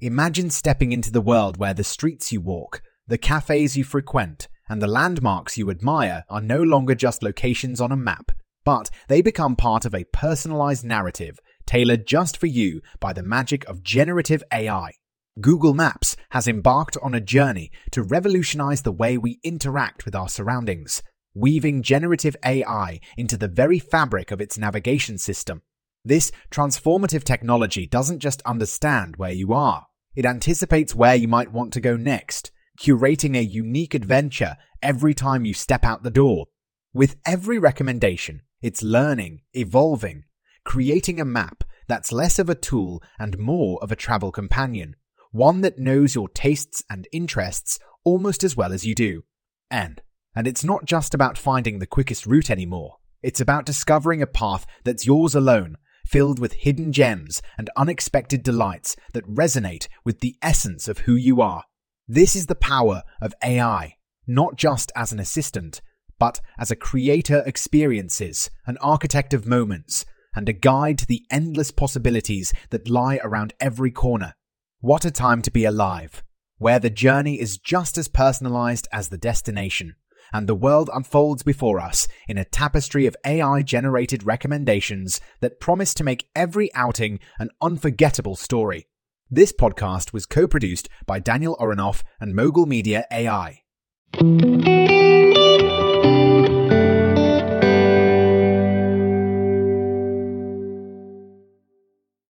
Imagine stepping into the world where the streets you walk, the cafes you frequent, and the landmarks you admire are no longer just locations on a map, but they become part of a personalized narrative tailored just for you by the magic of generative AI. Google Maps has embarked on a journey to revolutionize the way we interact with our surroundings, weaving generative AI into the very fabric of its navigation system. This transformative technology doesn't just understand where you are, it anticipates where you might want to go next, curating a unique adventure every time you step out the door. With every recommendation, it's learning, evolving, creating a map that's less of a tool and more of a travel companion, one that knows your tastes and interests almost as well as you do. And, and it's not just about finding the quickest route anymore. It's about discovering a path that's yours alone filled with hidden gems and unexpected delights that resonate with the essence of who you are. This is the power of AI, not just as an assistant, but as a creator experiences, an architect of moments, and a guide to the endless possibilities that lie around every corner. What a time to be alive, where the journey is just as personalized as the destination and the world unfolds before us in a tapestry of AI generated recommendations that promise to make every outing an unforgettable story. This podcast was co produced by Daniel Oronoff and Mogul Media AI.